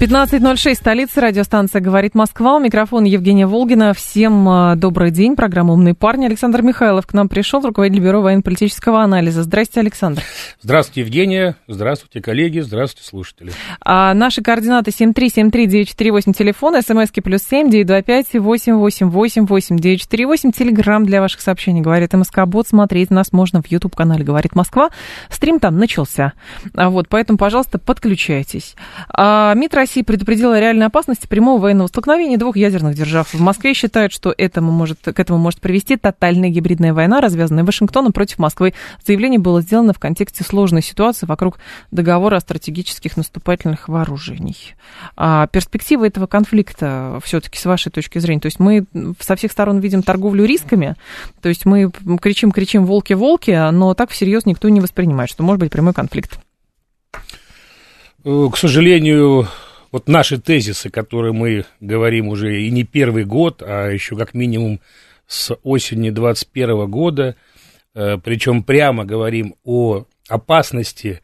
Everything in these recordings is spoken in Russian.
15.06, столица, радиостанция «Говорит Москва». У микрофона Евгения Волгина. Всем э, добрый день. Программа «Умные парни». Александр Михайлов к нам пришел, руководитель Бюро военно-политического анализа. Здрасте, Александр. Здравствуйте, Евгения. Здравствуйте, коллеги. Здравствуйте, слушатели. А наши координаты 7373948, телефон, смски плюс 7, 925 888 948, телеграмм для ваших сообщений. Говорит МСК Бот. Смотреть нас можно в YouTube-канале «Говорит Москва». Стрим там начался. А вот, поэтому, пожалуйста, подключайтесь. А, МИД России предупредила о реальной опасности прямого военного столкновения двух ядерных держав. В Москве считают, что этому может, к этому может привести тотальная гибридная война, развязанная Вашингтоном против Москвы. Заявление было сделано в контексте сложной ситуации вокруг договора о стратегических наступательных вооружений. А перспективы этого конфликта все-таки с вашей точки зрения, то есть мы со всех сторон видим торговлю рисками, то есть мы кричим-кричим «волки-волки», но так всерьез никто не воспринимает, что может быть прямой конфликт. К сожалению, вот наши тезисы, которые мы говорим уже и не первый год, а еще как минимум с осени 2021 года, э, причем прямо говорим о опасности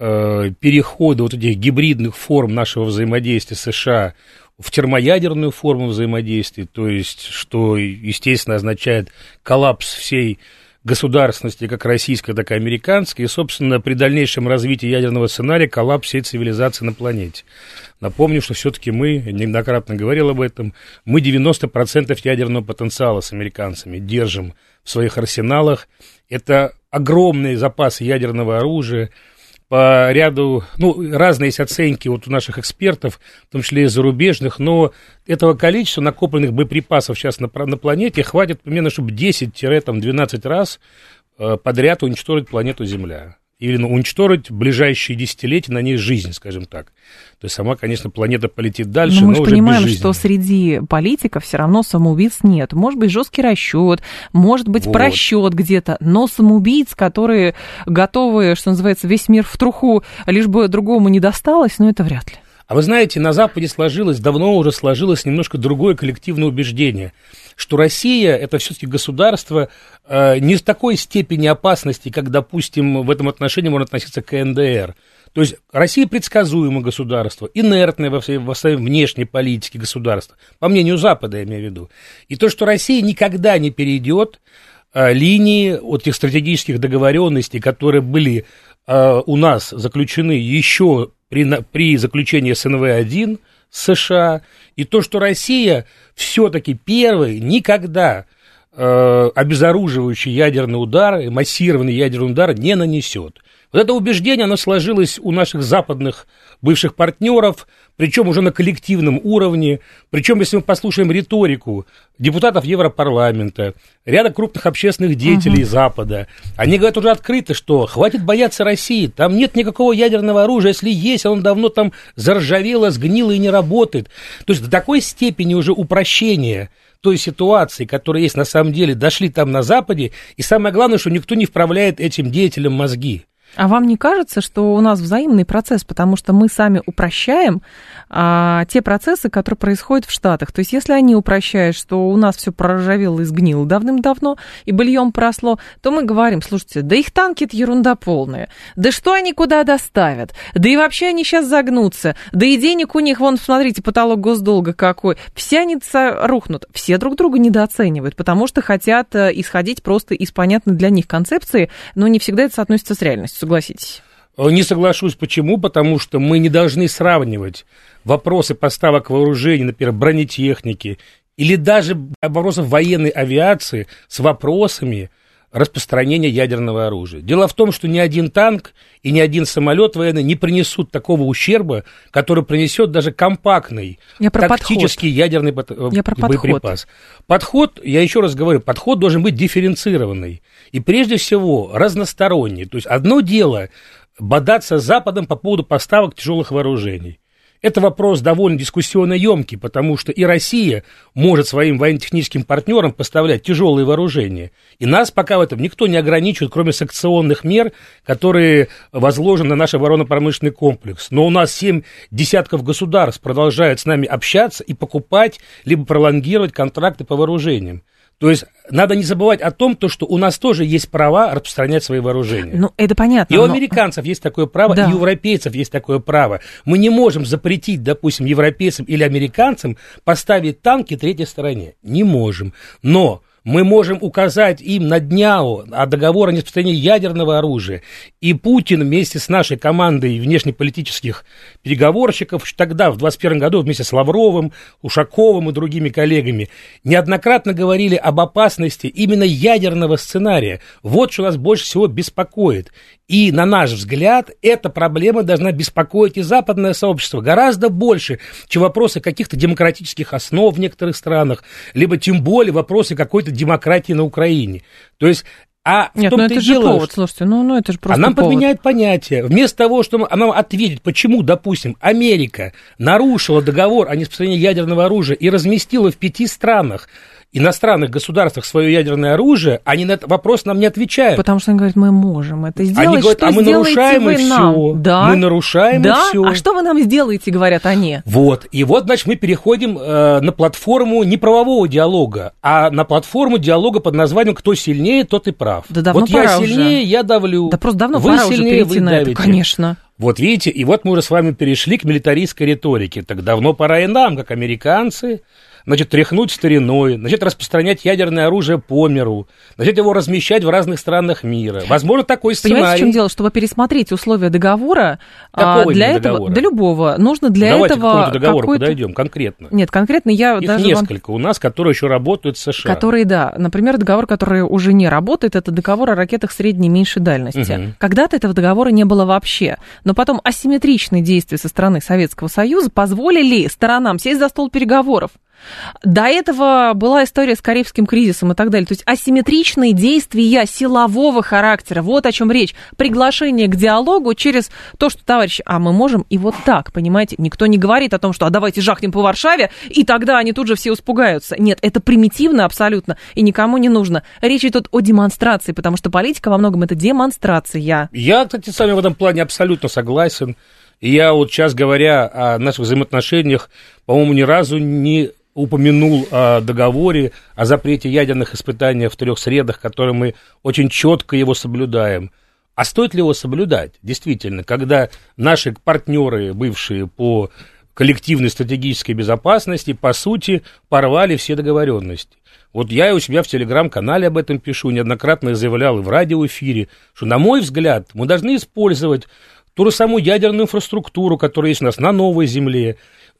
э, перехода вот этих гибридных форм нашего взаимодействия США в термоядерную форму взаимодействия, то есть, что, естественно, означает коллапс всей государственности, как российской, так и американской, и, собственно, при дальнейшем развитии ядерного сценария коллапс всей цивилизации на планете. Напомню, что все-таки мы, неоднократно говорил об этом, мы 90% ядерного потенциала с американцами держим в своих арсеналах. Это огромный запас ядерного оружия, по ряду, ну, разные есть оценки вот у наших экспертов, в том числе и зарубежных, но этого количества накопленных боеприпасов сейчас на, на планете хватит примерно, чтобы 10-12 раз э, подряд уничтожить планету Земля или ну, уничтожить ближайшие десятилетия на ней жизнь, скажем так. То есть сама, конечно, планета полетит дальше, но, мы но же понимаем, что среди политиков все равно самоубийц нет. Может быть, жесткий расчет, может быть, вот. просчет где-то, но самоубийц, которые готовы, что называется, весь мир в труху, лишь бы другому не досталось, ну, это вряд ли. А вы знаете, на Западе сложилось, давно уже сложилось немножко другое коллективное убеждение, что Россия это все-таки государство э, не в такой степени опасности, как, допустим, в этом отношении можно относиться к КНДР. То есть Россия предсказуемое государство, инертное во, всей, во своей внешней политике государство, по мнению Запада, я имею в виду. И то, что Россия никогда не перейдет э, линии вот этих стратегических договоренностей, которые были э, у нас заключены еще при, при заключении СНВ-1 США, и то, что Россия все-таки первый никогда э, обезоруживающий ядерный удар, массированный ядерный удар не нанесет. Вот это убеждение, оно сложилось у наших западных бывших партнеров, причем уже на коллективном уровне. Причем, если мы послушаем риторику депутатов Европарламента, ряда крупных общественных деятелей uh-huh. Запада, они говорят уже открыто, что хватит бояться России, там нет никакого ядерного оружия, если есть, оно давно там заржавело, сгнило и не работает. То есть до такой степени уже упрощения той ситуации, которая есть на самом деле, дошли там на Западе, и самое главное, что никто не вправляет этим деятелям мозги. А вам не кажется, что у нас взаимный процесс, потому что мы сами упрощаем а, те процессы, которые происходят в Штатах? То есть, если они упрощают, что у нас все проржавело и сгнило давным-давно, и бельем просло, то мы говорим, слушайте, да их танки это ерунда полная, да что они куда доставят, да и вообще они сейчас загнутся, да и денег у них, вон, смотрите, потолок госдолга какой, все они рухнут, все друг друга недооценивают, потому что хотят э, исходить просто из понятной для них концепции, но не всегда это соотносится с реальностью согласитесь. Э, не соглашусь. Почему? Потому что мы не должны сравнивать вопросы поставок вооружений, например, бронетехники, или даже вопросов военной авиации с вопросами распространения ядерного оружия. Дело в том, что ни один танк и ни один самолет военный не принесут такого ущерба, который принесет даже компактный я тактический подход. ядерный я про боеприпас. Подход. подход, я еще раз говорю, подход должен быть дифференцированный и прежде всего разносторонний. То есть одно дело бодаться с Западом по поводу поставок тяжелых вооружений. Это вопрос довольно дискуссионно емкий, потому что и Россия может своим военно-техническим партнерам поставлять тяжелые вооружения. И нас пока в этом никто не ограничивает, кроме санкционных мер, которые возложены на наш оборонно-промышленный комплекс. Но у нас семь десятков государств продолжают с нами общаться и покупать, либо пролонгировать контракты по вооружениям. То есть надо не забывать о том, то, что у нас тоже есть права распространять свои вооружения. Ну, это понятно. И у но... американцев есть такое право, да. и у европейцев есть такое право. Мы не можем запретить, допустим, европейцам или американцам поставить танки третьей стороне. Не можем. Но мы можем указать им на дняу о договоре о нераспространении ядерного оружия. И Путин вместе с нашей командой внешнеполитических переговорщиков тогда, в 2021 году, вместе с Лавровым, Ушаковым и другими коллегами, неоднократно говорили об опасности именно ядерного сценария. Вот что нас больше всего беспокоит. И, на наш взгляд, эта проблема должна беспокоить и западное сообщество гораздо больше, чем вопросы каких-то демократических основ в некоторых странах, либо тем более вопросы какой-то демократии на Украине. То есть а Нет, ну это же дело, повод, слушайте, ну, ну это же просто А нам повод. подменяет понятие. Вместо того, чтобы нам ответить, почему, допустим, Америка нарушила договор о нераспространении ядерного оружия и разместила в пяти странах иностранных государствах свое ядерное оружие, они на этот вопрос нам не отвечают. Потому что они говорят, мы можем это сделать. Они говорят, что а мы нарушаем и все. Да? Мы нарушаем да? и все. А что вы нам сделаете, говорят они? Вот. И вот, значит, мы переходим э, на платформу не правового диалога, а на платформу диалога под названием «Кто сильнее, тот и прав». Да давно вот пора я сильнее, уже. я давлю. Да просто давно вы пора сильнее, уже перейти вы на давите. это, конечно. Вот видите, и вот мы уже с вами перешли к милитаристской риторике. Так давно пора и нам, как американцы, значит, тряхнуть стариной, начать распространять ядерное оружие по миру, начать его размещать в разных странах мира. Возможно, такой сценарий. Понимаете, в чем дело? Чтобы пересмотреть условия договора, Какого для этого, договора? да любого, нужно для Давайте этого... к какому-то договору какой-то... подойдем конкретно. Нет, конкретно я Их даже... несколько вам... у нас, которые еще работают в США. Которые, да. Например, договор, который уже не работает, это договор о ракетах средней и меньшей дальности. Угу. Когда-то этого договора не было вообще. Но потом асимметричные действия со стороны Советского Союза позволили сторонам сесть за стол переговоров. До этого была история с Карибским кризисом и так далее. То есть асимметричные действия силового характера. Вот о чем речь. Приглашение к диалогу через то, что, товарищи, а мы можем и вот так, понимаете? Никто не говорит о том, что а давайте жахнем по Варшаве, и тогда они тут же все испугаются. Нет, это примитивно абсолютно, и никому не нужно. Речь идет о демонстрации, потому что политика во многом это демонстрация. Я, кстати, с вами в этом плане абсолютно согласен. Я вот сейчас, говоря о наших взаимоотношениях, по-моему, ни разу не упомянул о договоре, о запрете ядерных испытаний в трех средах, которые мы очень четко его соблюдаем. А стоит ли его соблюдать? Действительно, когда наши партнеры, бывшие по коллективной стратегической безопасности, по сути, порвали все договоренности. Вот я и у себя в телеграм-канале об этом пишу, неоднократно заявлял и в радиоэфире, что, на мой взгляд, мы должны использовать ту же самую ядерную инфраструктуру, которая есть у нас на новой земле,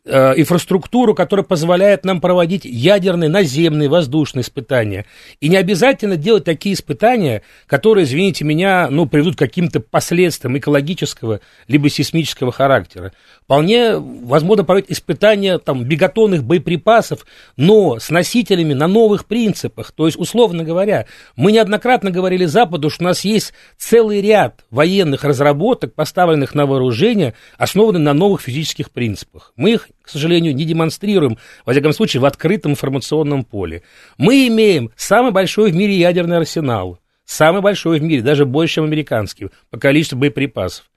инфраструктуру, которая позволяет нам проводить ядерные, наземные, воздушные испытания. И не обязательно делать такие испытания, которые, извините меня, ну, приведут к каким-то последствиям экологического либо сейсмического характера. Вполне возможно проводить испытания там, бегатонных боеприпасов, но с носителями на новых принципах. То есть, условно говоря, мы неоднократно говорили Западу, что у нас есть целый ряд военных разработок, поставленных на вооружение, основанных на новых физических принципах. Мы их к сожалению, не демонстрируем, во всяком случае, в открытом информационном поле. Мы имеем самый большой в мире ядерный арсенал, самый большой в мире, даже больше, чем американский, по количеству боеприпасов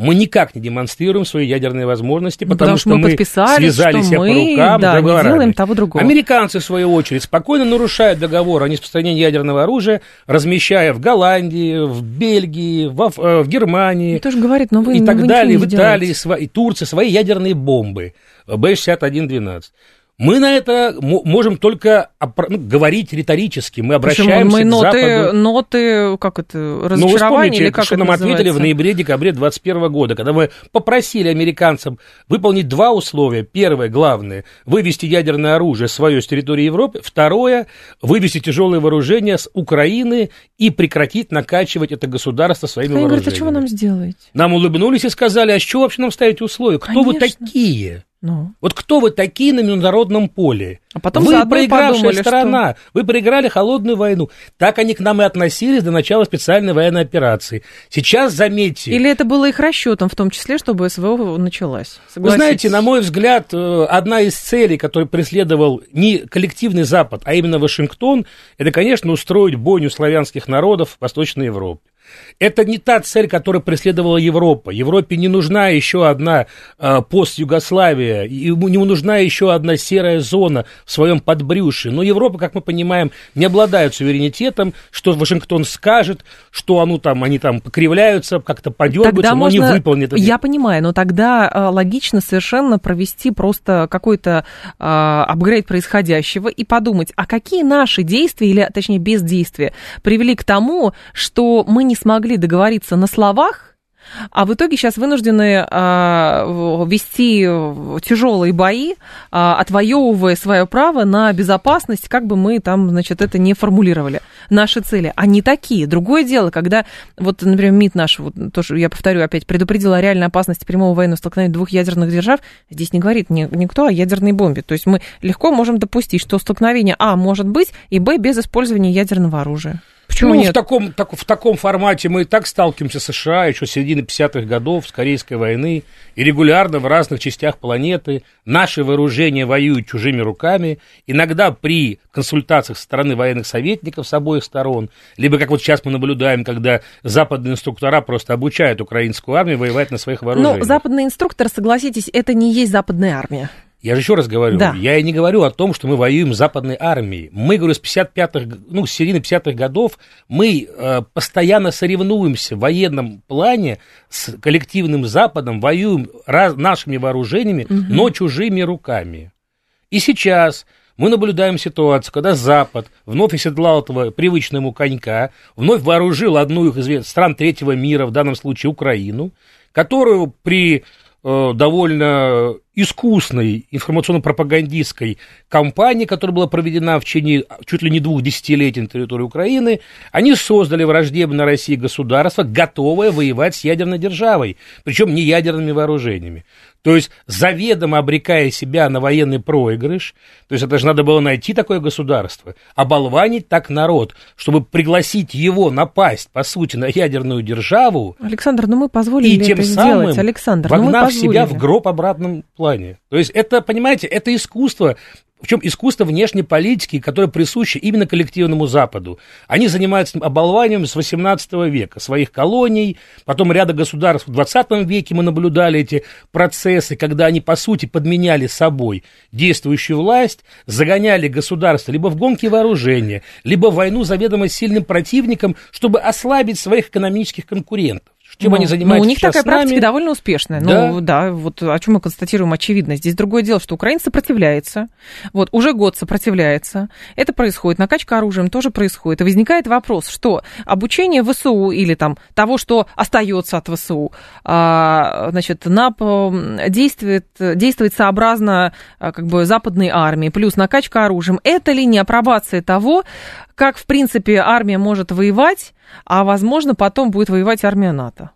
мы никак не демонстрируем свои ядерные возможности, потому, потому что, мы, мы связали себя мы, по рукам да, договорами. не делаем того другого. Американцы, в свою очередь, спокойно нарушают договор о нераспространении ядерного оружия, размещая в Голландии, в Бельгии, в, в Германии и, тоже говорит, но вы, и так вы далее, в Италии, и Турции свои ядерные бомбы Б-61-12. Мы на это можем только ну, говорить риторически. Мы обращаемся мы к ноты, Западу. ноты, как это, разочарование ну, вы вспомните, или как что это нам называется? ответили в ноябре-декабре 2021 года, когда мы попросили американцам выполнить два условия. Первое, главное, вывести ядерное оружие свое с территории Европы. Второе, вывести тяжелое вооружение с Украины и прекратить накачивать это государство своими Они вооружениями. говорят, а что вы нам сделаете? Нам улыбнулись и сказали, а с чего вообще нам ставить условия? Кто Конечно. вы такие? Ну. Вот кто вы такие на международном поле? А потом вы проигравшая подумали, сторона, что... вы проиграли холодную войну. Так они к нам и относились до начала специальной военной операции. Сейчас заметьте. Или это было их расчетом, в том числе, чтобы СВО началась. Вы знаете, на мой взгляд, э, одна из целей, которую преследовал не коллективный Запад, а именно Вашингтон, это, конечно, устроить бойню славянских народов в Восточной Европе. Это не та цель, которую преследовала Европа. Европе не нужна еще одна э, пост-Югославия, ему не нужна еще одна серая зона в своем подбрюшье. Но Европа, как мы понимаем, не обладает суверенитетом, что Вашингтон скажет, что оно там, они там покривляются, как-то подергаются, тогда но можно... не выполнит Я понимаю, но тогда э, логично совершенно провести просто какой-то э, апгрейд происходящего и подумать, а какие наши действия, или точнее бездействия, привели к тому, что мы не смогли договориться на словах, а в итоге сейчас вынуждены а, вести тяжелые бои, а, отвоевывая свое право на безопасность, как бы мы там, значит, это не формулировали. Наши цели, они такие. Другое дело, когда, вот, например, МИД наш, вот, тоже, я повторю опять, предупредил о реальной опасности прямого военного столкновения двух ядерных держав, здесь не говорит ни, никто о ядерной бомбе. То есть мы легко можем допустить, что столкновение, а, может быть, и, б, без использования ядерного оружия. Почему ну, нет? В таком, так, в таком формате мы и так сталкиваемся с США еще с середины 50-х годов, с Корейской войны, и регулярно в разных частях планеты наши вооружения воюют чужими руками, иногда при консультациях со стороны военных советников с обоих сторон, либо, как вот сейчас мы наблюдаем, когда западные инструктора просто обучают украинскую армию воевать на своих вооружениях. Но западный инструктор, согласитесь, это не есть западная армия. Я же еще раз говорю, да. я и не говорю о том, что мы воюем с западной армией. Мы, говорю, с 55-х, ну, с середины 50-х годов мы э, постоянно соревнуемся в военном плане с коллективным Западом, воюем раз, нашими вооружениями, угу. но чужими руками. И сейчас мы наблюдаем ситуацию, когда Запад вновь оседлал этого привычного конька, вновь вооружил одну из стран третьего мира, в данном случае Украину, которую при довольно искусной информационно-пропагандистской кампании, которая была проведена в течение чуть ли не двух десятилетий на территории Украины, они создали враждебное России государство, готовое воевать с ядерной державой, причем не ядерными вооружениями. То есть заведомо обрекая себя на военный проигрыш, то есть это же надо было найти такое государство, оболванить так народ, чтобы пригласить его напасть, по сути, на ядерную державу. Александр, ну мы позволили и тем это самым сделать, Александр, вогнав ну себя в гроб обратном плане. То есть это, понимаете, это искусство причем искусство внешней политики, которое присуще именно коллективному Западу. Они занимаются оболванием с 18 века, своих колоний, потом ряда государств в 20 веке мы наблюдали эти процессы, когда они, по сути, подменяли собой действующую власть, загоняли государство либо в гонки вооружения, либо в войну заведомо сильным противником, чтобы ослабить своих экономических конкурентов чем ну, они занимаются ну, у них такая практика довольно успешная. Да? Ну, да, вот о чем мы констатируем очевидно. Здесь другое дело, что Украина сопротивляется. Вот, уже год сопротивляется. Это происходит. Накачка оружием тоже происходит. И возникает вопрос, что обучение ВСУ или там того, что остается от ВСУ, а, значит, на, действует, действует сообразно а, как бы западной армии, плюс накачка оружием. Это ли не апробация того, как, в принципе, армия может воевать, а, возможно, потом будет воевать армия НАТО?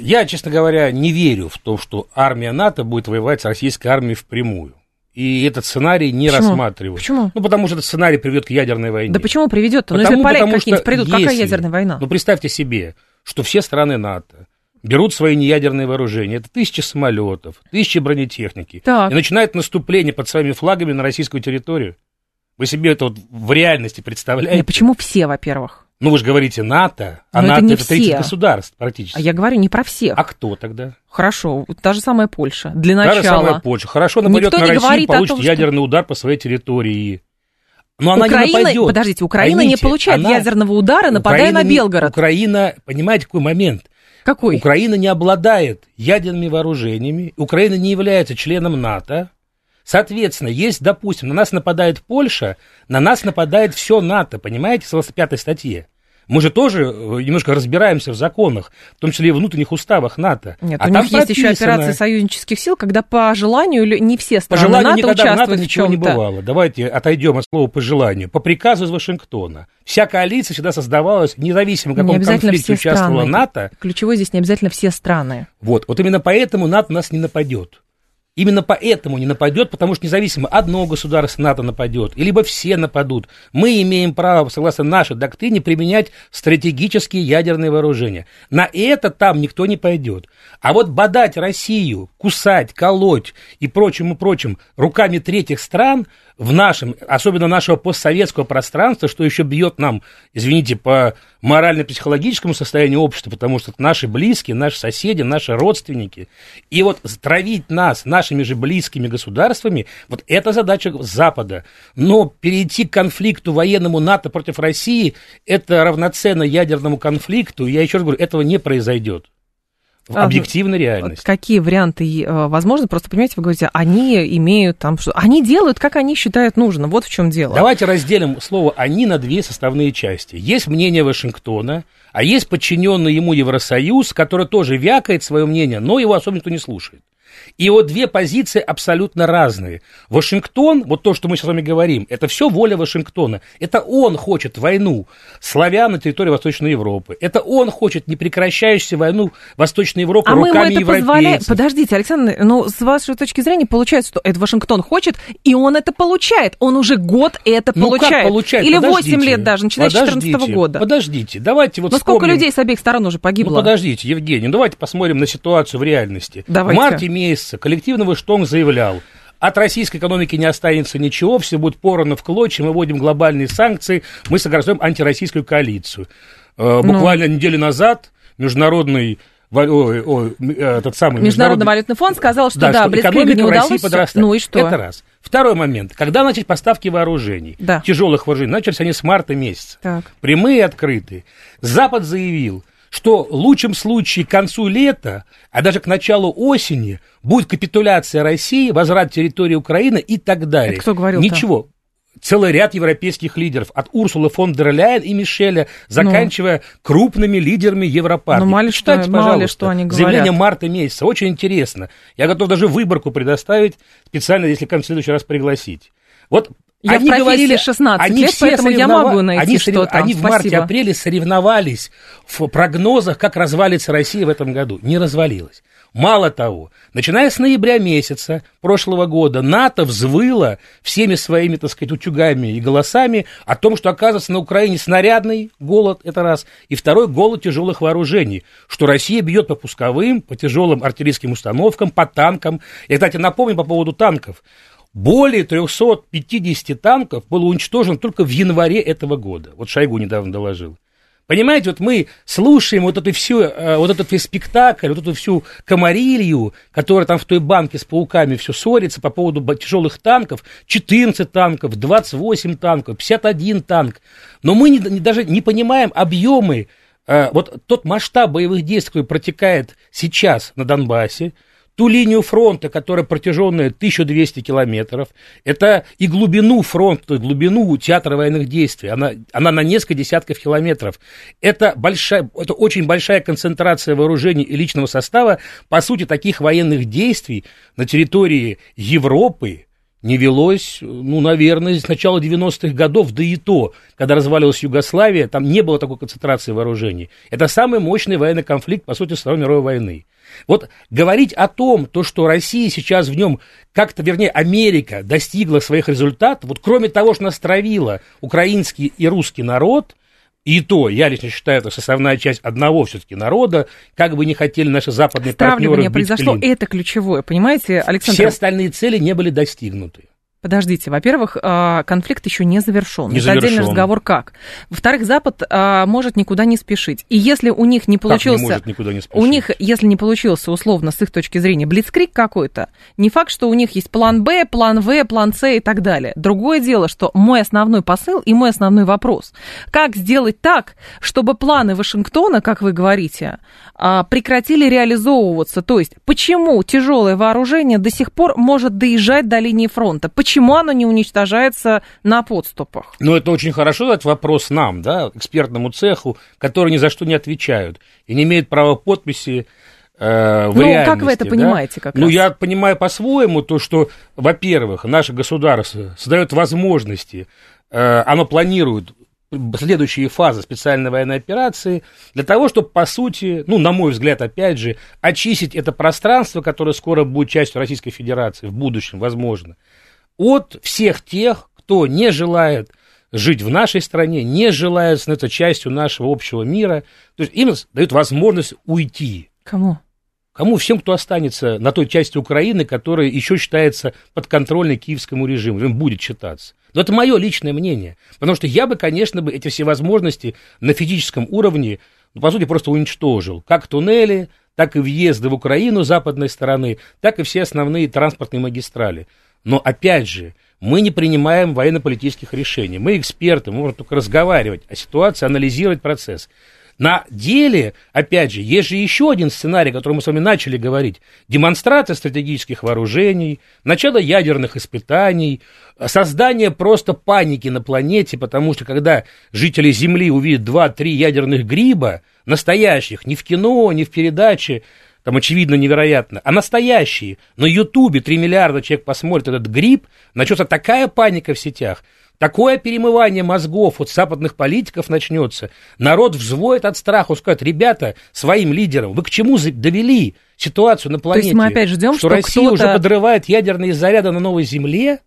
Я, честно говоря, не верю в то, что армия НАТО будет воевать с российской армией впрямую. И этот сценарий не почему? рассматривают. Почему? Ну, потому что этот сценарий приведет к ядерной войне. Да почему приведет-то? Ну, если поляки какие-нибудь придут, если, какая ядерная война? Ну, представьте себе, что все страны НАТО берут свои неядерные вооружения. Это тысячи самолетов, тысячи бронетехники. Так. И начинают наступление под своими флагами на российскую территорию. Вы себе это вот в реальности представляете? Нет, почему все, во-первых? Ну, вы же говорите НАТО, а Но НАТО это, это 30 все. государств практически. А я говорю не про всех. А кто тогда? Хорошо, та же самая Польша. Для начала. Та же самая Польша. Хорошо, нападет на Россию, получит том, ядерный что... удар по своей территории. Но она Украина, не нападет. Подождите, Украина Поймите, не получает она, ядерного удара, нападая Украина на Белгород. Не, Украина, понимаете, какой момент? Какой? Украина не обладает ядерными вооружениями, Украина не является членом НАТО, Соответственно, есть, допустим, на нас нападает Польша, на нас нападает все НАТО, понимаете, в пятой статье. Мы же тоже э, немножко разбираемся в законах, в том числе и внутренних уставах НАТО. Нет, а у них есть еще операции союзнических сил, когда по желанию не все страны по желанию НАТО никогда участвуют в НАТО ничего не бывало. Давайте отойдем от слова по желанию. По приказу из Вашингтона. Вся коалиция всегда создавалась, независимо в каком конфликте участвовала НАТО. Ключевой здесь не обязательно все страны. Вот, вот именно поэтому НАТО нас не нападет. Именно поэтому не нападет, потому что независимо одно государство НАТО нападет, либо все нападут. Мы имеем право, согласно нашей доктрине, применять стратегические ядерные вооружения. На это там никто не пойдет. А вот бодать Россию, кусать, колоть и прочим и прочим руками третьих стран – в нашем, особенно нашего постсоветского пространства, что еще бьет нам, извините, по морально-психологическому состоянию общества, потому что наши близкие, наши соседи, наши родственники. И вот травить нас нашими же близкими государствами, вот это задача Запада. Но перейти к конфликту военному НАТО против России, это равноценно ядерному конфликту, я еще раз говорю, этого не произойдет в а, объективной реальности. Какие варианты э, возможны? Просто, понимаете, вы говорите, они имеют там... что Они делают, как они считают нужно. Вот в чем дело. Давайте разделим слово «они» на две составные части. Есть мнение Вашингтона, а есть подчиненный ему Евросоюз, который тоже вякает свое мнение, но его особо никто не слушает. И вот две позиции абсолютно разные. Вашингтон, вот то, что мы с вами говорим, это все воля Вашингтона. Это он хочет войну славян на территории Восточной Европы. Это он хочет непрекращающуюся войну Восточной Европы а руками мы ему это европейцев. Позволяем. Подождите, Александр, ну, с вашей точки зрения, получается, что это Вашингтон хочет, и он это получает. Он уже год это ну, получает. Как получает? Или подождите, 8 лет даже, начиная с 2014 года. Подождите, давайте вот Но сколько людей с обеих сторон уже погибло? Ну, подождите, Евгений, ну, давайте посмотрим на ситуацию в реальности. Давайте. В марте месяце коллективного Штонг заявлял, от российской экономики не останется ничего, все будет порано в клочья, мы вводим глобальные санкции, мы согласуем антироссийскую коалицию. Э, ну. Буквально ну. неделю назад международный Ой, ой, этот самый Международный, Международный валютный фонд сказал, что да, да что экономика не удалось. России подрастает. Ну и что? Это раз. Второй момент. Когда начать поставки вооружений, да. тяжелых вооружений, начались они с марта месяца. Так. Прямые и открытые. Запад заявил, что в лучшем случае к концу лета, а даже к началу осени будет капитуляция России, возврат территории Украины и так далее. Это кто говорил Ничего. Целый ряд европейских лидеров, от Урсулы фон дер Ляйен и Мишеля, заканчивая ну, крупными лидерами Европарта. Ну, мало Читайте, что, пожалуйста, мало что они говорят. Заявление марта месяца, очень интересно. Я готов даже выборку предоставить, специально, если к следующий раз пригласить. Вот я они в говорили, 16 они лет, поэтому я могу найти они, что там. Они в марте-апреле соревновались в прогнозах, как развалится Россия в этом году. Не развалилась. Мало того, начиная с ноября месяца прошлого года, НАТО взвыло всеми своими, так сказать, утюгами и голосами о том, что оказывается на Украине снарядный голод, это раз, и второй голод тяжелых вооружений, что Россия бьет по пусковым, по тяжелым артиллерийским установкам, по танкам. Я, кстати, напомню по поводу танков. Более 350 танков было уничтожено только в январе этого года. Вот Шойгу недавно доложил. Понимаете, вот мы слушаем вот, эту всю, э, вот этот весь спектакль, вот эту всю комарилью, которая там в той банке с пауками все ссорится по поводу тяжелых танков, 14 танков, 28 танков, 51 танк. Но мы не, даже не понимаем объемы, э, вот тот масштаб боевых действий, который протекает сейчас на Донбассе, ту линию фронта, которая протяженная 1200 километров, это и глубину фронта, глубину театра военных действий, она, она на несколько десятков километров. Это, большая, это очень большая концентрация вооружений и личного состава. По сути, таких военных действий на территории Европы, не велось, ну, наверное, с начала 90-х годов, да и то, когда развалилась Югославия, там не было такой концентрации вооружений. Это самый мощный военный конфликт, по сути, Второй мировой войны. Вот говорить о том, то, что Россия сейчас в нем как-то, вернее, Америка достигла своих результатов, вот кроме того, что настроила украинский и русский народ, и то, я лично считаю, это составная часть одного все-таки народа, как бы не хотели наши западные партнеры произошло, клин. это ключевое, понимаете, Александр? Все остальные цели не были достигнуты. Подождите, во-первых, а, конфликт еще не завершен. Не Это завершен. отдельный разговор как. Во-вторых, Запад а, может никуда не спешить. И если у них не получился... Как не может никуда не спешить? У них, если не получился, условно, с их точки зрения, блицкрик какой-то, не факт, что у них есть план Б, план В, план С и так далее. Другое дело, что мой основной посыл и мой основной вопрос. Как сделать так, чтобы планы Вашингтона, как вы говорите, а, прекратили реализовываться? То есть, почему тяжелое вооружение до сих пор может доезжать до линии фронта? Почему почему оно не уничтожается на подступах? Ну, это очень хорошо задать вопрос нам, да, экспертному цеху, которые ни за что не отвечают и не имеют права подписи э, в ну, как вы это да? понимаете? Как ну, раз? я понимаю по-своему то, что, во-первых, наше государство создает возможности, э, оно планирует следующие фазы специальной военной операции, для того, чтобы, по сути, ну, на мой взгляд, опять же, очистить это пространство, которое скоро будет частью Российской Федерации, в будущем, возможно, от всех тех, кто не желает жить в нашей стране, не желает становиться частью нашего общего мира. То есть им дают возможность уйти. Кому? Кому? Всем, кто останется на той части Украины, которая еще считается подконтрольной киевскому режиму, им будет считаться. Но это мое личное мнение. Потому что я бы, конечно, бы эти все возможности на физическом уровне, ну, по сути, просто уничтожил. Как туннели, так и въезды в Украину западной стороны, так и все основные транспортные магистрали. Но, опять же, мы не принимаем военно-политических решений. Мы эксперты, мы можем только разговаривать о ситуации, анализировать процесс. На деле, опять же, есть же еще один сценарий, о котором мы с вами начали говорить. Демонстрация стратегических вооружений, начало ядерных испытаний, создание просто паники на планете, потому что когда жители Земли увидят 2-3 ядерных гриба, настоящих, не в кино, не в передаче, там, очевидно, невероятно, а настоящие. На Ютубе 3 миллиарда человек посмотрит этот гриб, начнется такая паника в сетях, такое перемывание мозгов от западных политиков начнется. Народ взвоет от страха, скажет, ребята, своим лидерам, вы к чему довели ситуацию на планете? То есть мы опять ждем, что, что Россия уже подрывает ядерные заряды на новой земле?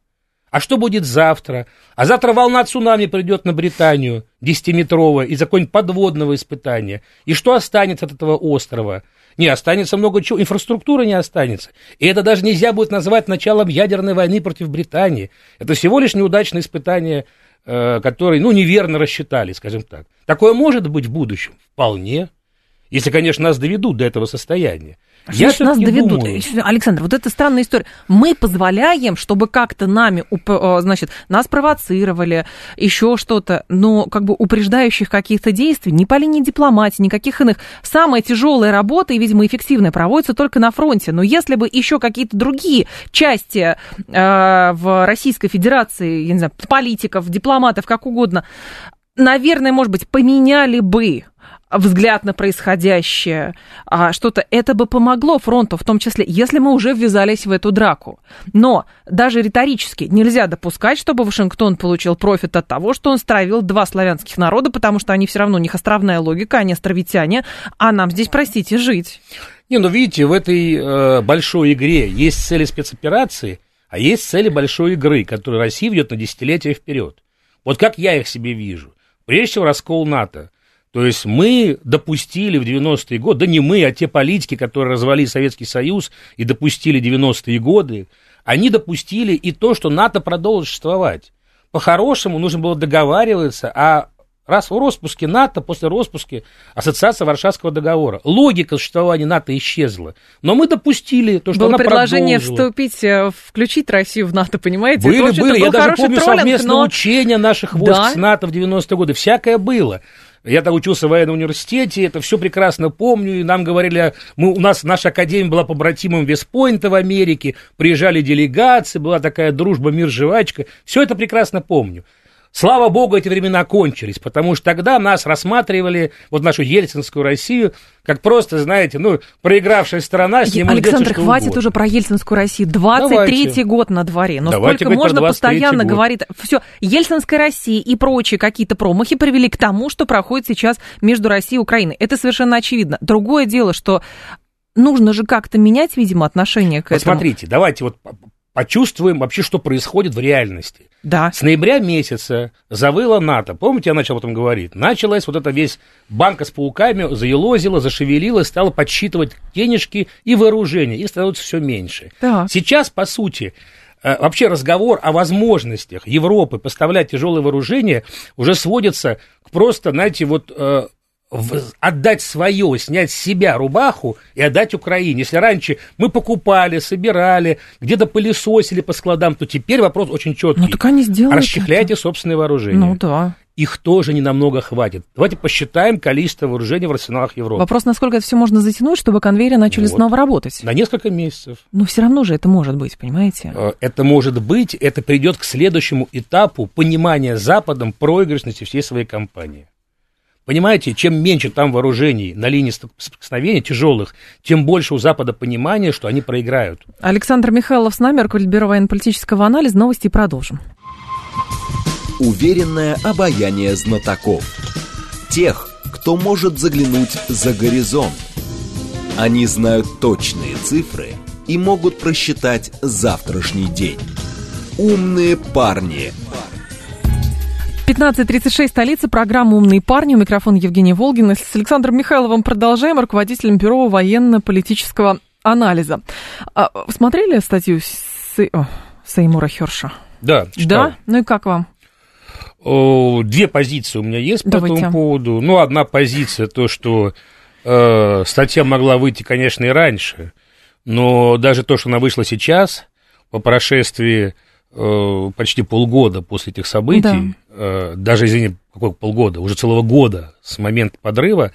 А что будет завтра? А завтра волна цунами придет на Британию, десятиметровая, из-за какого-нибудь подводного испытания. И что останется от этого острова? Не, останется много чего, инфраструктуры не останется. И это даже нельзя будет назвать началом ядерной войны против Британии. Это всего лишь неудачное испытание, э, которое, ну, неверно рассчитали, скажем так. Такое может быть в будущем? Вполне. Если, конечно, нас доведут до этого состояния. Я нас доведут. Думаю. Александр, вот это странная история. Мы позволяем, чтобы как-то нами, э, значит, нас провоцировали, еще что-то, но как бы упреждающих каких-то действий ни по линии дипломатии, никаких иных. Самая тяжелая работа и, видимо, эффективная проводится только на фронте. Но если бы еще какие-то другие части э, в Российской Федерации, я не знаю, политиков, дипломатов, как угодно, наверное, может быть, поменяли бы взгляд на происходящее, а что-то, это бы помогло фронту, в том числе, если мы уже ввязались в эту драку. Но даже риторически нельзя допускать, чтобы Вашингтон получил профит от того, что он стравил два славянских народа, потому что они все равно, у них островная логика, они островитяне, а нам здесь, простите, жить. Не, ну видите, в этой э, большой игре есть цели спецоперации, а есть цели большой игры, которую Россия ведет на десятилетия вперед. Вот как я их себе вижу. Прежде всего, раскол НАТО. То есть мы допустили в 90-е годы, да не мы, а те политики, которые развалили Советский Союз и допустили 90-е годы, они допустили и то, что НАТО продолжит существовать. По-хорошему нужно было договариваться о Раз в распуске НАТО, после распуска Ассоциация Варшавского договора. Логика существования НАТО исчезла. Но мы допустили то, что Было она предложение продолжила. вступить, э, включить Россию в НАТО, понимаете? Были, Это, были. Я даже помню троллинг, совместное но... учение наших войск да? с НАТО в 90-е годы. Всякое было. Я там учился в военном университете, это все прекрасно помню, и нам говорили, мы, у нас наша академия была побратимом Вестпойнта в Америке, приезжали делегации, была такая дружба, мир, жвачка, все это прекрасно помню. Слава богу, эти времена кончились, потому что тогда нас рассматривали, вот нашу ельцинскую Россию, как просто, знаете, ну, проигравшая страна, с ним Александр, делать, хватит угодно. уже про ельцинскую Россию. 23-й год на дворе. Но Давайте сколько можно постоянно год. говорить. Все, ельцинская Россия и прочие какие-то промахи привели к тому, что проходит сейчас между Россией и Украиной. Это совершенно очевидно. Другое дело, что нужно же как-то менять, видимо, отношение к этому. Смотрите, давайте вот почувствуем вообще, что происходит в реальности. Да. С ноября месяца завыла НАТО. Помните, я начал об этом говорить? Началась вот эта весь банка с пауками, заелозила, зашевелила, стала подсчитывать денежки и вооружение. Их становится все меньше. Да. Сейчас, по сути, э, вообще разговор о возможностях Европы поставлять тяжелое вооружение уже сводится к просто, знаете, вот э, отдать свое, снять с себя рубаху и отдать Украине. Если раньше мы покупали, собирали, где-то пылесосили по складам, то теперь вопрос очень четкий. Ну, так они сделают Расчехляйте это. собственное вооружение. Ну, да. Их тоже не намного хватит. Давайте посчитаем количество вооружений в арсеналах Европы. Вопрос, насколько это все можно затянуть, чтобы конвейеры начали вот. снова работать. На несколько месяцев. Но все равно же это может быть, понимаете? Э, это может быть, это придет к следующему этапу понимания Западом проигрышности всей своей кампании. Понимаете, чем меньше там вооружений на линии соприкосновения тяжелых, тем больше у Запада понимания, что они проиграют. Александр Михайлов с нами, руководитель Бюро военно-политического анализа. Новости продолжим. Уверенное обаяние знатоков. Тех, кто может заглянуть за горизонт. Они знают точные цифры и могут просчитать завтрашний день. Умные парни. 15.36, столица, программа «Умные парни». У микрофона Евгения Волгина. С Александром Михайловым продолжаем, руководителем Бюро военно-политического анализа. А, смотрели статью Сей... О, Сеймура Херша? Да, читал. Да? Ну и как вам? Две позиции у меня есть Давайте. по этому поводу. Ну, одна позиция, то, что э, статья могла выйти, конечно, и раньше, но даже то, что она вышла сейчас, по прошествии э, почти полгода после этих событий, да. Э, даже, извини, какого полгода, уже целого года с момента подрыва,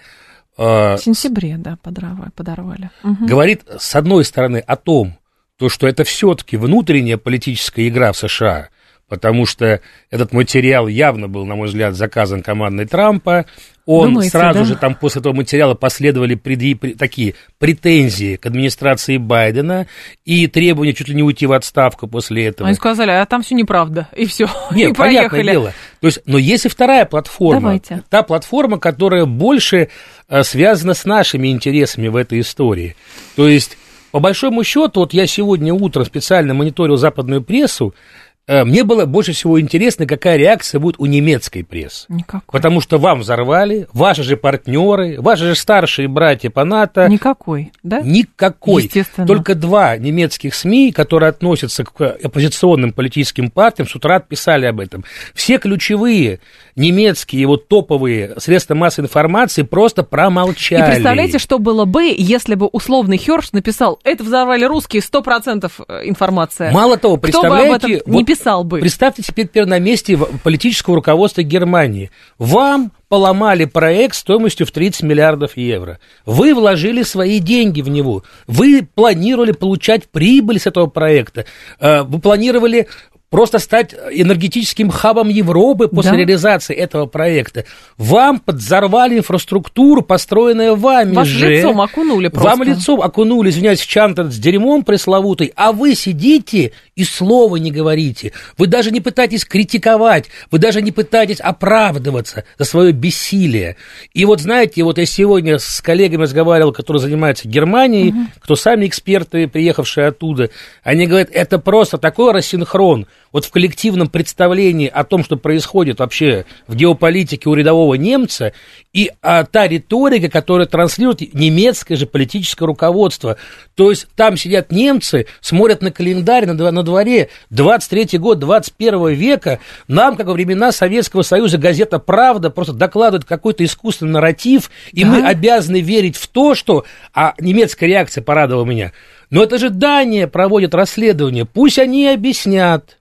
э, в сентябре, да, подорвали. подорвали. Угу. Говорит, с одной стороны, о том, то, что это все-таки внутренняя политическая игра в США – потому что этот материал явно был, на мой взгляд, заказан командой Трампа. Он Думаете, сразу да? же там после этого материала последовали преди, при, такие претензии к администрации Байдена и требования чуть ли не уйти в отставку после этого. Они сказали, а там все неправда, и все. Нет, и понятное поехали. дело. То есть, но есть и вторая платформа. Давайте. Та платформа, которая больше а, связана с нашими интересами в этой истории. То есть, по большому счету, вот я сегодня утром специально мониторил западную прессу, Э, мне было больше всего интересно, какая реакция будет у немецкой прессы. Никакой. Потому что вам взорвали, ваши же партнеры, ваши же старшие братья по НАТО. Никакой, да? Никакой. Естественно. Только два немецких СМИ, которые относятся к оппозиционным политическим партиям, с утра писали об этом. Все ключевые немецкие, вот топовые средства массовой информации просто промолчали. И представляете, что было бы, если бы условный Херш написал, это взорвали русские, 100% э, информация. Мало того, представляете... Кто бы об этом не писал бы? Представьте теперь на месте политического руководства Германии. Вам поломали проект стоимостью в 30 миллиардов евро. Вы вложили свои деньги в него. Вы планировали получать прибыль с этого проекта. Э, вы планировали просто стать энергетическим хабом Европы после да. реализации этого проекта. Вам подзорвали инфраструктуру, построенную вами Ваш же. лицом окунули просто. Вам лицом окунули, извиняюсь, в чан с дерьмом пресловутый, а вы сидите и слова не говорите. Вы даже не пытаетесь критиковать, вы даже не пытаетесь оправдываться за свое бессилие. И вот знаете, вот я сегодня с коллегами разговаривал, которые занимаются Германией, угу. кто сами эксперты, приехавшие оттуда, они говорят, это просто такой рассинхрон – вот в коллективном представлении о том, что происходит вообще в геополитике у рядового немца, и а, та риторика, которая транслирует немецкое же политическое руководство. То есть там сидят немцы, смотрят на календарь на, на дворе 23 год 21 века, нам, как во времена Советского Союза, газета «Правда» просто докладывает какой-то искусственный нарратив, и да. мы обязаны верить в то, что... А немецкая реакция порадовала меня. Но это же Дания проводит расследование, пусть они объяснят,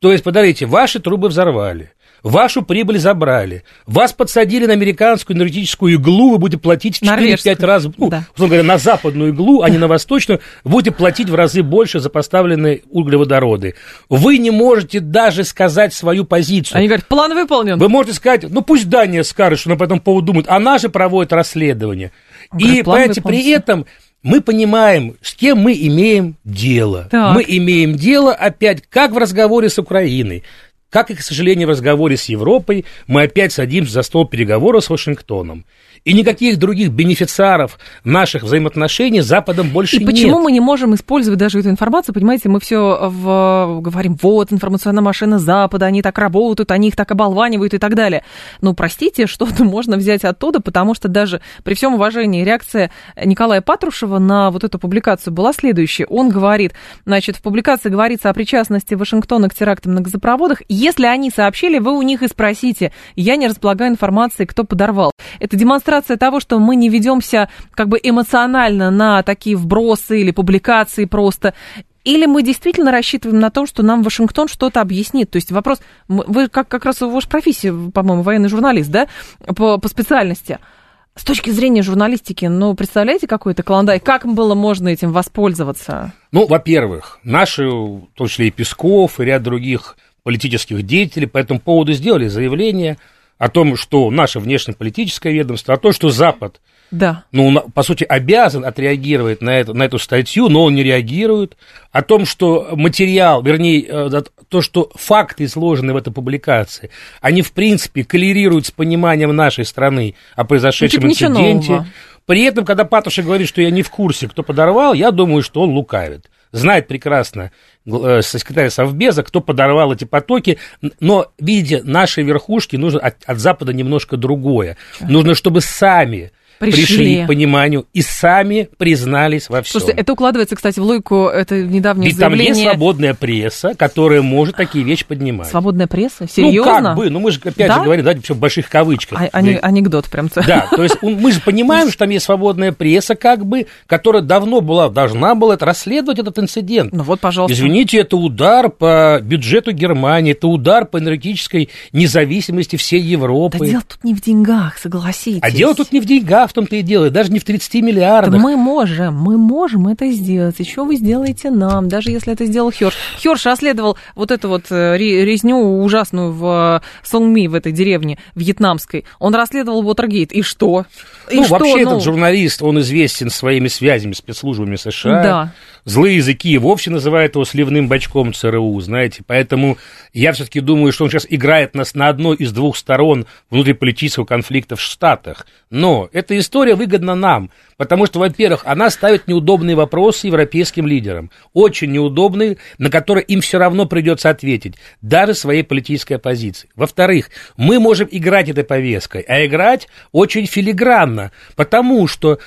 то есть, подождите, ваши трубы взорвали, вашу прибыль забрали, вас подсадили на американскую энергетическую иглу, вы будете платить в 4-5 раз, ну, да. говоря, на западную иглу, а не на восточную, будете платить в разы больше за поставленные углеводороды. Вы не можете даже сказать свою позицию. Они говорят, план выполнен. Вы можете сказать, ну пусть Дания скажет, что она по этому поводу думает, она же проводит расследование. Говорят, И, понимаете, при этом мы понимаем, с кем мы имеем дело. Так. Мы имеем дело опять как в разговоре с Украиной, как и, к сожалению, в разговоре с Европой, мы опять садимся за стол переговоров с Вашингтоном. И никаких других бенефициаров наших взаимоотношений с Западом больше и нет. И почему мы не можем использовать даже эту информацию? Понимаете, мы все в, говорим, вот, информационная машина Запада, они так работают, они их так оболванивают и так далее. Ну, простите, что-то можно взять оттуда, потому что даже при всем уважении реакция Николая Патрушева на вот эту публикацию была следующая. Он говорит, значит, в публикации говорится о причастности Вашингтона к терактам на газопроводах. Если они сообщили, вы у них и спросите. Я не располагаю информацией, кто подорвал. Это демонстрация демонстрация того, что мы не ведемся как бы эмоционально на такие вбросы или публикации просто. Или мы действительно рассчитываем на то, что нам Вашингтон что-то объяснит? То есть вопрос, вы как, как раз ваша профессия, по-моему, военный журналист, да, по, по специальности. С точки зрения журналистики, ну, представляете, какой это клондайк? Как было можно этим воспользоваться? Ну, во-первых, наши, в том числе и Песков, и ряд других политических деятелей по этому поводу сделали заявление – о том, что наше внешнеполитическое ведомство, о том, что Запад Да. Ну, по сути, обязан отреагировать на, это, на эту статью, но он не реагирует. О том, что материал, вернее, э, то, что факты, изложенные в этой публикации, они, в принципе, коллерируют с пониманием нашей страны о произошедшем ну, типа инциденте. Нового. При этом, когда Патуша говорит, что я не в курсе, кто подорвал, я думаю, что он лукавит. Знает прекрасно э, секретарь Совбеза, кто подорвал эти потоки. Но, видите, нашей верхушке нужно от, от Запада немножко другое. Нужно, чтобы сами пришли. пришли к пониманию и сами признались во всем. Слушайте, это укладывается, кстати, в логику, это недавнее Ведь заявление... там есть свободная пресса, которая может такие вещи поднимать. Свободная пресса? Серьезно? Ну, как бы, ну мы же, опять да? же, говорим, давайте все в больших кавычках. А, ани- анекдот прям. Да, то есть мы же понимаем, что там есть свободная пресса, как бы, которая давно была, должна была расследовать этот инцидент. Ну вот, пожалуйста. Извините, это удар по бюджету Германии, это удар по энергетической независимости всей Европы. Да дело тут не в деньгах, согласитесь. А дело тут не в деньгах, в том-то и дело, даже не в 30 миллиардах. Да мы можем, мы можем это сделать. И что вы сделаете нам, даже если это сделал Хёрш. Хёрш расследовал вот эту вот э, резню ужасную в э, Сонгми, в этой деревне вьетнамской. Он расследовал Уотергейт. И что? И ну, что? вообще ну... этот журналист, он известен своими связями спецслужбами США. Да. Злые языки вовсе называют его сливным бачком ЦРУ, знаете. Поэтому я все-таки думаю, что он сейчас играет нас на одной из двух сторон внутриполитического конфликта в Штатах. Но эта история выгодна нам, потому что, во-первых, она ставит неудобные вопросы европейским лидерам, очень неудобные, на которые им все равно придется ответить, даже своей политической оппозиции. Во-вторых, мы можем играть этой повесткой, а играть очень филигранно, потому что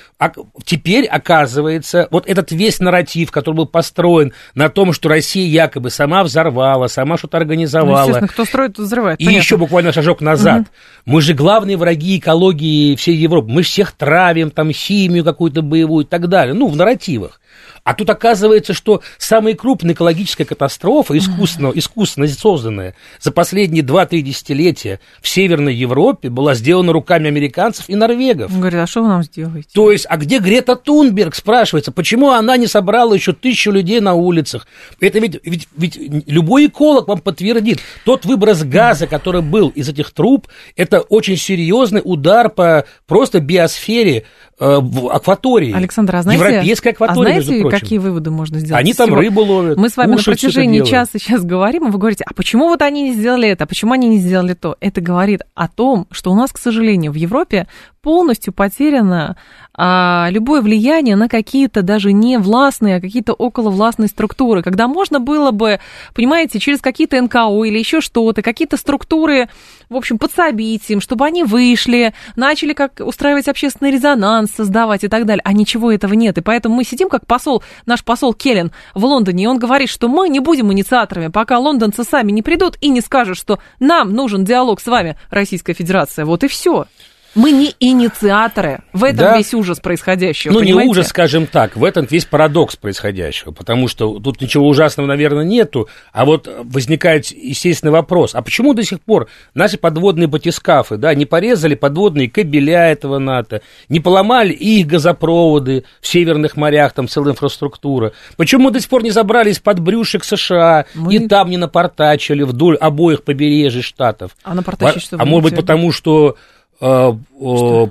теперь оказывается вот этот весь нарратив, который был построен на том, что Россия якобы сама взорвала, сама что-то организовала. Ну, кто строит, тот взрывает. И понятно. еще буквально шажок назад. Угу. Мы же главные враги экологии всей Европы. Мы всех травим, там, химию какую-то боевую и так далее. Ну, в нарративах. А тут оказывается, что самая крупная экологическая катастрофа, искусственно, искусственно созданная за последние 2-3 десятилетия в Северной Европе, была сделана руками американцев и норвегов. Он говорит, а что вы нам сделаете? То есть, а где Грета Тунберг, спрашивается, почему она не собрала еще тысячу людей на улицах? Это ведь, ведь, ведь любой эколог вам подтвердит, тот выброс газа, который был из этих труб, это очень серьезный удар по просто биосфере э, в акватории. Александр, а знаете, Европейской акватории, а знаете, какие выводы можно сделать? Они там рыбу ловят. Мы с вами на протяжении часа сейчас говорим, и вы говорите, а почему вот они не сделали это, а почему они не сделали то? Это говорит о том, что у нас, к сожалению, в Европе полностью потеряно а, любое влияние на какие-то даже не властные, а какие-то околовластные структуры, когда можно было бы, понимаете, через какие-то НКО или еще что-то, какие-то структуры, в общем, подсобить им, чтобы они вышли, начали как устраивать общественный резонанс, создавать и так далее, а ничего этого нет, и поэтому мы сидим как посол, наш посол Келлен в Лондоне, и он говорит, что мы не будем инициаторами, пока лондонцы сами не придут и не скажут, что нам нужен диалог с вами, Российская Федерация, вот и все. Мы не инициаторы. В этом да? весь ужас происходящего. Ну, понимаете? не ужас, скажем так, в этом весь парадокс происходящего, потому что тут ничего ужасного, наверное, нету, а вот возникает естественный вопрос, а почему до сих пор наши подводные батискафы, да, не порезали подводные кабеля этого НАТО, не поломали их газопроводы в северных морях, там целая инфраструктура, почему до сих пор не забрались под брюшек США Мы... и там не напортачили вдоль обоих побережий штатов? А напортачить что? А может быть, потому что Э,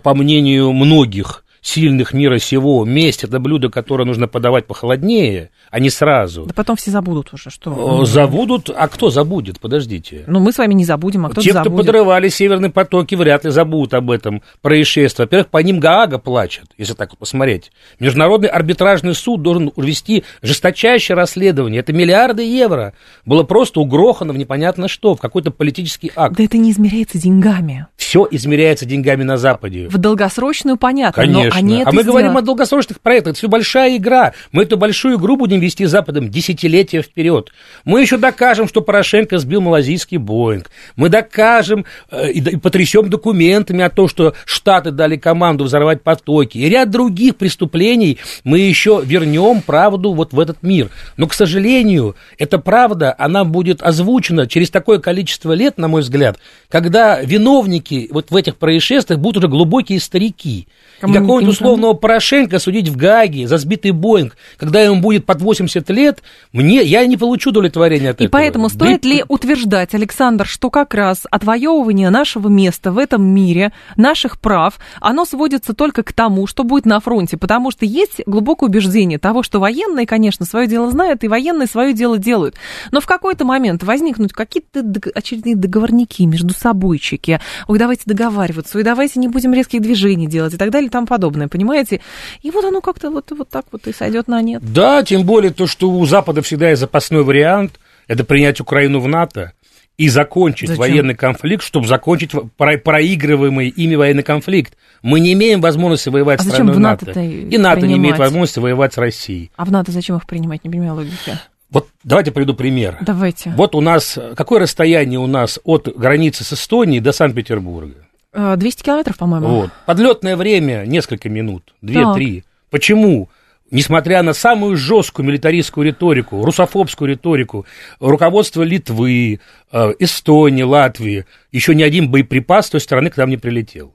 по мнению многих сильных мира сего, месть это блюдо, которое нужно подавать похолоднее, а не сразу. Да потом все забудут уже, что. Э, забудут, а кто забудет? Подождите. Ну, мы с вами не забудем, а кто Те, забудет. кто подрывали северные потоки, вряд ли забудут об этом происшествии. Во-первых, по ним Гаага плачет, если так посмотреть. Международный арбитражный суд должен вести жесточайшее расследование. Это миллиарды евро. Было просто угрохано в непонятно что, в какой-то политический акт. Да это не измеряется деньгами. Все измеряется деньгами на Западе. В долгосрочную, понятно, Конечно. Но они А мы сделают. говорим о долгосрочных проектах. Это все большая игра. Мы эту большую игру будем вести Западом десятилетия вперед. Мы еще докажем, что Порошенко сбил малазийский Боинг. Мы докажем э, и, и потрясем документами о том, что Штаты дали команду взорвать потоки. И ряд других преступлений мы еще вернем правду вот в этот мир. Но, к сожалению, эта правда, она будет озвучена через такое количество лет, на мой взгляд, когда виновники вот в этих происшествиях будут уже глубокие старики. Кому и какого-нибудь условного Порошенко судить в Гааге за сбитый Боинг, когда ему будет под 80 лет, мне, я не получу удовлетворения от и этого. поэтому стоит ли утверждать, Александр, что как раз отвоевывание нашего места в этом мире, наших прав, оно сводится только к тому, что будет на фронте, потому что есть глубокое убеждение того, что военные, конечно, свое дело знают, и военные свое дело делают. Но в какой-то момент возникнут какие-то очередные договорники между собойчики. Ой, давайте договариваться, ой, давайте не будем резких движений делать и так далее и тому подобное, понимаете? И вот оно как-то вот, вот так вот и сойдет на нет. Да, тем более то, что у Запада всегда есть запасной вариант, это принять Украину в НАТО и закончить Зачем? военный конфликт, чтобы закончить про- проигрываемый ими военный конфликт. Мы не имеем возможности воевать А с зачем страной в НАТО. НАТО-то И НАТО не имеет принимать? возможности воевать с Россией. А в НАТО зачем их принимать? Не понимаю логики. Вот давайте приведу пример. Давайте. Вот у нас, какое расстояние у нас от границы с Эстонией до Санкт-Петербурга? Э, 200 километров, по-моему. Вот. Подлетное время несколько минут, две-три. Почему? Несмотря на самую жесткую милитаристскую риторику, русофобскую риторику, руководство Литвы, э, Эстонии, Латвии, еще ни один боеприпас с той стороны к нам не прилетел.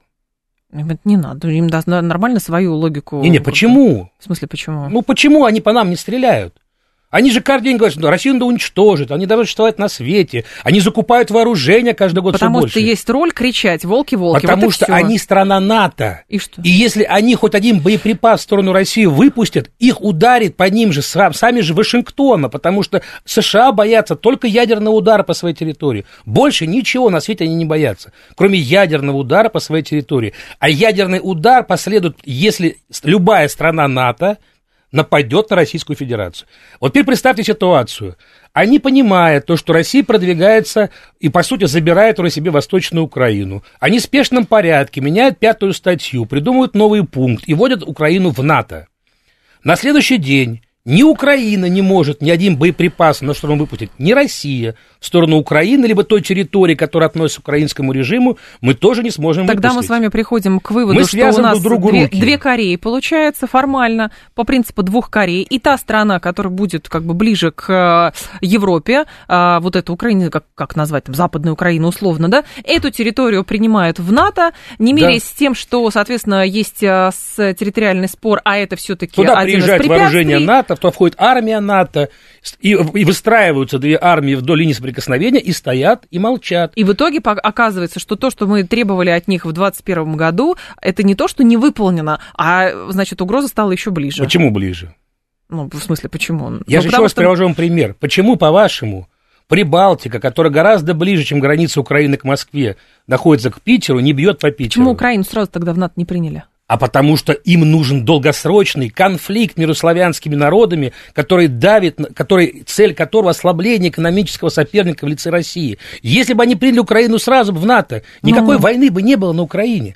Им это не надо. Им на- нормально свою логику. Не-не, почему? В смысле, почему? Ну почему они по нам не стреляют? Они же каждый день говорят, что Россию надо уничтожить, они должны существовать на свете, они закупают вооружение каждый год Потому все что больше. есть роль кричать «волки-волки». Потому вот что всё. они страна НАТО. И что? И если они хоть один боеприпас в сторону России выпустят, их ударит по ним же сам- сами же Вашингтона, потому что США боятся только ядерного удара по своей территории. Больше ничего на свете они не боятся, кроме ядерного удара по своей территории. А ядерный удар последует, если любая страна НАТО нападет на Российскую Федерацию. Вот теперь представьте ситуацию. Они понимают то, что Россия продвигается и, по сути, забирает уже себе Восточную Украину. Они в спешном порядке меняют пятую статью, придумывают новый пункт и вводят Украину в НАТО. На следующий день ни Украина не может ни один боеприпас на сторону выпустить, ни Россия в сторону Украины, либо той территории, которая относится к украинскому режиму, мы тоже не сможем Тогда мы выпустить. с вами приходим к выводу, Мы что у нас друг другу две, руки. две Кореи получается формально по принципу двух Корей. И та страна, которая будет как бы ближе к э, Европе, а, вот эту Украину, как, как назвать, там, Западную Украину условно, да, эту территорию принимают в НАТО, не Да. меряясь с тем, что, соответственно, есть э, территориальный спор, а это все-таки один из приезжает вооружение препятствий. НАТО, туда входит армия НАТО, и, и выстраиваются две армии вдоль линии соприкосновения и стоят и молчат. И в итоге оказывается, что то, что мы требовали от них в 2021 году, это не то, что не выполнено, а, значит, угроза стала еще ближе. Почему ближе? Ну, в смысле, почему? Я Ну, же еще раз что- привожу вам пример. Почему, по-вашему, Прибалтика, которая гораздо ближе, чем граница Украины к Москве, находится к Питеру, не бьет по Питеру? Почему Украину сразу тогда в НАТО не приняли? А потому что им нужен долгосрочный конфликт между славянскими народами, который давит, который, цель которого ослабление экономического соперника в лице России. Если бы они приняли Украину сразу в НАТО, никакой Ну. войны бы не было на Украине.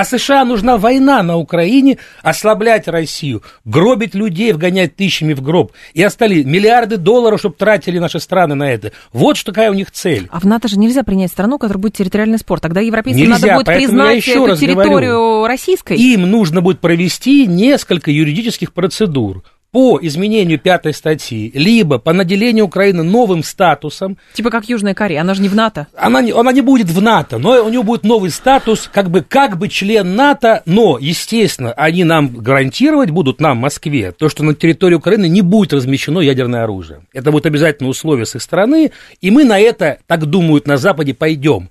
А США нужна война на Украине, ослаблять Россию, гробить людей, вгонять тысячами в гроб. И остались миллиарды долларов, чтобы тратили наши страны на это. Вот что такая у них цель. А в НАТО же нельзя принять страну, которая будет территориальный спор. Тогда европейцам Нельзя, надо будет признать эту территорию говорю. российской. Им нужно будет провести несколько юридических процедур по изменению пятой статьи, либо по наделению Украины новым статусом. Типа как Южная Корея, она же не в НАТО. Она не, она не будет в НАТО, но у нее будет новый статус, как бы, как бы член НАТО, но, естественно, они нам гарантировать будут, нам, Москве, то, что на территории Украины не будет размещено ядерное оружие. Это будет обязательное условие с их стороны, и мы на это, так думают на Западе, пойдем.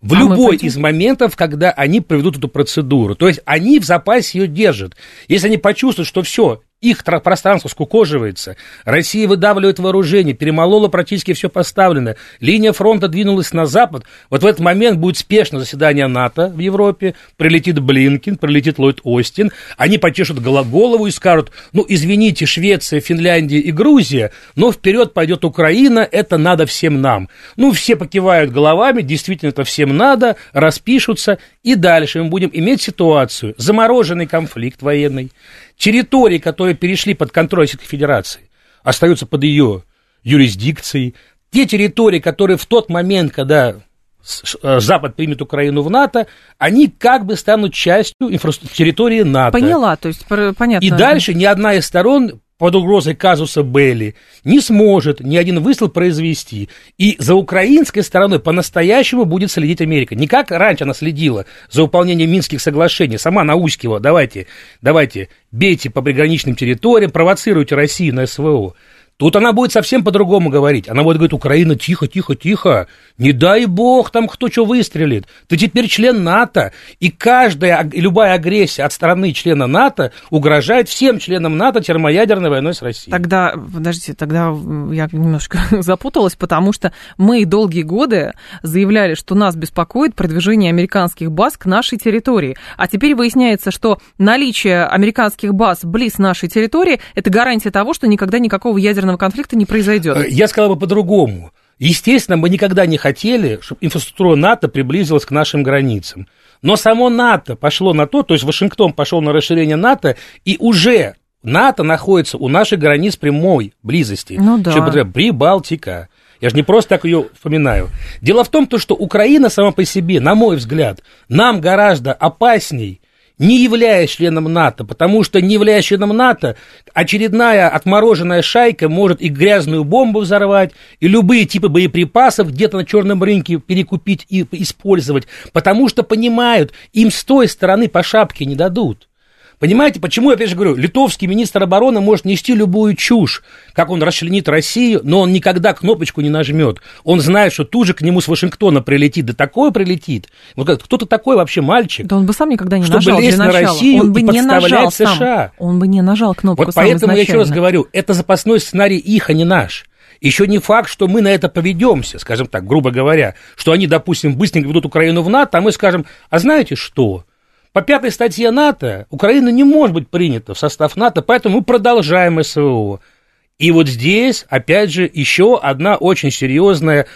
В А любой из моментов, когда они проведут эту процедуру. То есть они в запасе ее держат. Если они почувствуют, что все, их тра- пространство скукоживается, Россия выдавливает вооружение, перемолола практически все поставленное, линия фронта двинулась на запад, вот в этот момент будет спешно заседание НАТО в Европе, прилетит Блинкин, прилетит Ллойд Остин, они почешут голо- голову и скажут, ну, извините, Швеция, Финляндия и Грузия, но вперед пойдет Украина, это надо всем нам. Ну, все покивают головами, действительно, это всем надо, распишутся, и дальше мы будем иметь ситуацию, замороженный конфликт военный, территории, которые перешли под контроль Российской Федерации, остаются под ее юрисдикцией, те территории, которые в тот момент, когда э, Запад примет Украину в НАТО, они как бы станут частью инфраструктуры территории НАТО. Поняла, то есть понятно. И дальше ни одна из сторон под угрозой казуса Белли не сможет ни один выстрел произвести. И за украинской стороной по-настоящему будет следить Америка. Не как раньше она следила за выполнением Минских соглашений, сама наускивала, давайте, давайте, бейте по приграничным территориям, провоцируйте Россию на СВО. Тут она будет совсем по-другому говорить. Она будет говорить, Украина, тихо, тихо, тихо. Не дай бог там кто что выстрелит. Ты теперь член НАТО. И каждая, любая агрессия от стороны члена НАТО угрожает всем членам НАТО термоядерной войной с Россией. Тогда, подождите, тогда я немножко запуталась, потому что мы долгие годы заявляли, что нас беспокоит продвижение американских баз к нашей территории. А теперь выясняется, что наличие американских баз близ нашей территории – это гарантия того, что никогда никакого ядерного ядерного конфликта не произойдет. Э, я сказал бы по-другому. Естественно, мы никогда не хотели, чтобы инфраструктура НАТО приблизилась к нашим границам. Но само НАТО пошло на то, то есть Вашингтон пошел на расширение НАТО, и уже НАТО находится у наших границ прямой близости. Ну да. Чем, Прибалтика. Я же не просто так ее вспоминаю. Дело в том, что Украина сама по себе, на мой взгляд, нам гораздо опасней, не являясь членом НАТО, потому что не являясь членом НАТО, очередная отмороженная шайка может и грязную бомбу взорвать, и любые типы боеприпасов где-то на черном рынке перекупить и использовать, потому что понимают, им с той стороны по шапке не дадут. Понимаете, почему, я опять же говорю, литовский министр обороны может нести любую чушь, как он расчленит Россию, но он никогда кнопочку не нажмет. Он знает, что тут же к нему с Вашингтона прилетит, да такое прилетит. Вот кто-то такой вообще мальчик. Да он бы сам никогда не чтобы нажал лезть для на Россию он бы и не нажал США. Сам. Он бы не нажал кнопку Вот поэтому я еще раз говорю, это запасной сценарий их, а не наш. Еще не факт, что мы на это поведемся, скажем так, грубо говоря, что они, допустим, быстренько ведут Украину в НАТО, а мы скажем, а знаете что? По пятой статье НАТО Украина не может быть принята в состав НАТО, поэтому мы продолжаем СВО. И вот здесь, опять же, еще одна очень серьезная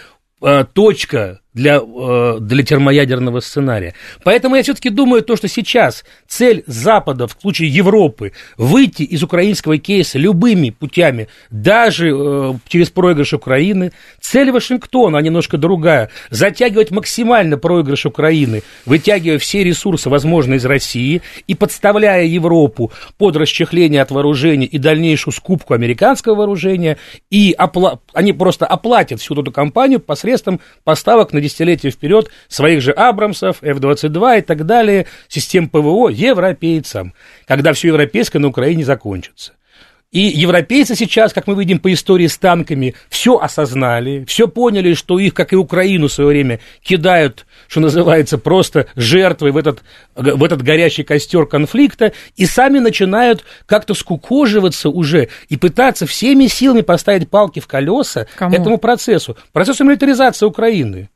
э, точка для, э, для термоядерного сценария. Поэтому я все-таки думаю, то, что сейчас цель Запада, в случае Европы, выйти из украинского кейса любыми путями, даже э, через проигрыш Украины, цель Вашингтона, а немножко другая, затягивать максимально проигрыш Украины, вытягивая все ресурсы, возможные из России, и подставляя Европу под расчехление от вооружений и дальнейшую скупку американского вооружения, и опла- они просто оплатят всю эту кампанию посредством поставок на десятилетия вперед своих же Абрамсов, F-22 и так далее, систем ПВО европейцам, когда все европейское на Украине закончится. И европейцы сейчас, как мы видим по истории с танками, все осознали, все поняли, что их, как и Украину в свое время, кидают, что называется, просто жертвой в этот, в этот горячий костер конфликта, и сами начинают как-то скукоживаться уже и пытаться всеми силами поставить палки в колеса Кому? этому процессу, процессу милитаризации Украины.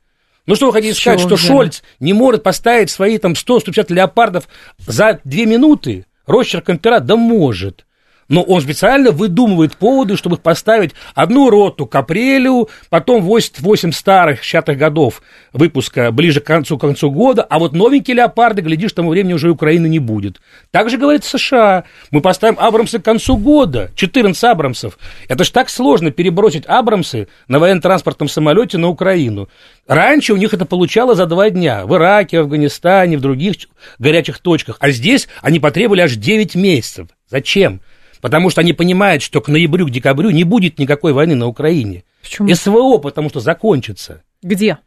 Ну что вы хотите Чего сказать, что? Шольц не может поставить свои там 100-150 леопардов за две минуты? Росчерком пера? Да может но он специально выдумывает поводы, чтобы поставить одну роту к апрелю, потом 88 старых 60-х годов выпуска ближе к концу, к концу года, а вот новенькие леопарды, глядишь, к тому времени уже Украины не будет. Так же говорит США. Мы поставим Абрамсы к концу года, 14 Абрамсов. Это же так сложно перебросить Абрамсы на военно-транспортном самолете на Украину. Раньше у них это получало за два дня. В Ираке, в Афганистане, в других горячих точках. А здесь они потребовали аж 9 месяцев. Зачем? Потому что они понимают, что к ноябрю, к декабрю не будет никакой войны на Украине. Почему? СВО, потому что закончится. Где?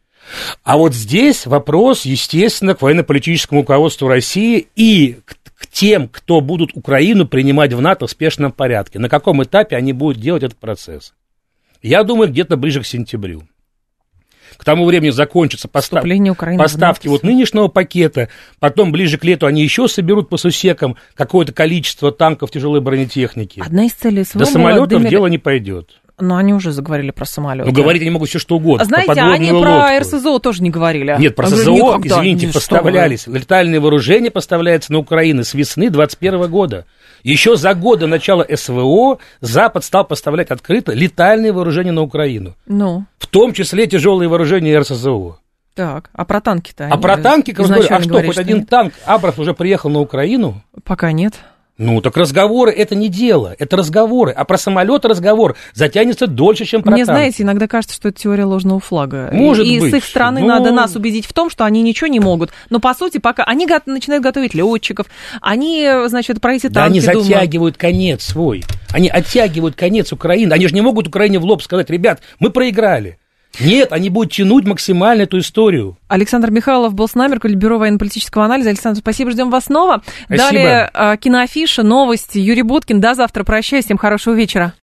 А вот здесь вопрос, естественно, к военно-политическому руководству России и к, к тем, кто будут Украину принимать в НАТО в спешном порядке. На каком этапе они будут делать этот процесс? Я думаю, где-то ближе к сентябрю к тому времени закончатся постав... поставки вот нынешнего пакета, потом ближе к лету они еще соберут по сусекам какое-то количество танков тяжелой бронетехники. Одна из целей СВО До самолетов Демир... дело не пойдет. Но они уже заговорили про самолеты. Ну, говорить они могут все что угодно. А знаете, они лодку. про РСЗО тоже не говорили. Нет, про СЗО, извините, поставлялись. Летальные вооружения поставляются на Украину с весны 2021 года. Еще за год до начала СВО Запад стал поставлять открыто летальные вооружения на Украину. Ну. В том числе тяжелые вооружения РСЗО. Так, а про танки-то? А про танки, как говорю, а что, хоть один танк Абрах уже приехал на Украину? Пока нет. Ну, так разговоры это не дело, это разговоры. А про самолет разговор затянется дольше, чем про Мне, танки. знаете, иногда кажется, что это теория ложного флага. Может и, быть. И с их стороны Ну- надо нас убедить в том, что они ничего не могут. Но, по сути, пока они го- начинают готовить летчиков, они, значит, про эти Да танки они думают. затягивают конец свой. Они оттягивают конец Украины. Они же не могут Украине в лоб сказать, ребят, мы проиграли. Нет, они будут тянуть максимально эту историю. Александр Михайлов был с нами, бюро военно-политического анализа. Александр, спасибо, ждем вас снова. Спасибо. Далее э, киноафиша, новости. Юрий Буткин. До завтра. Прощаюсь. Всем хорошего вечера.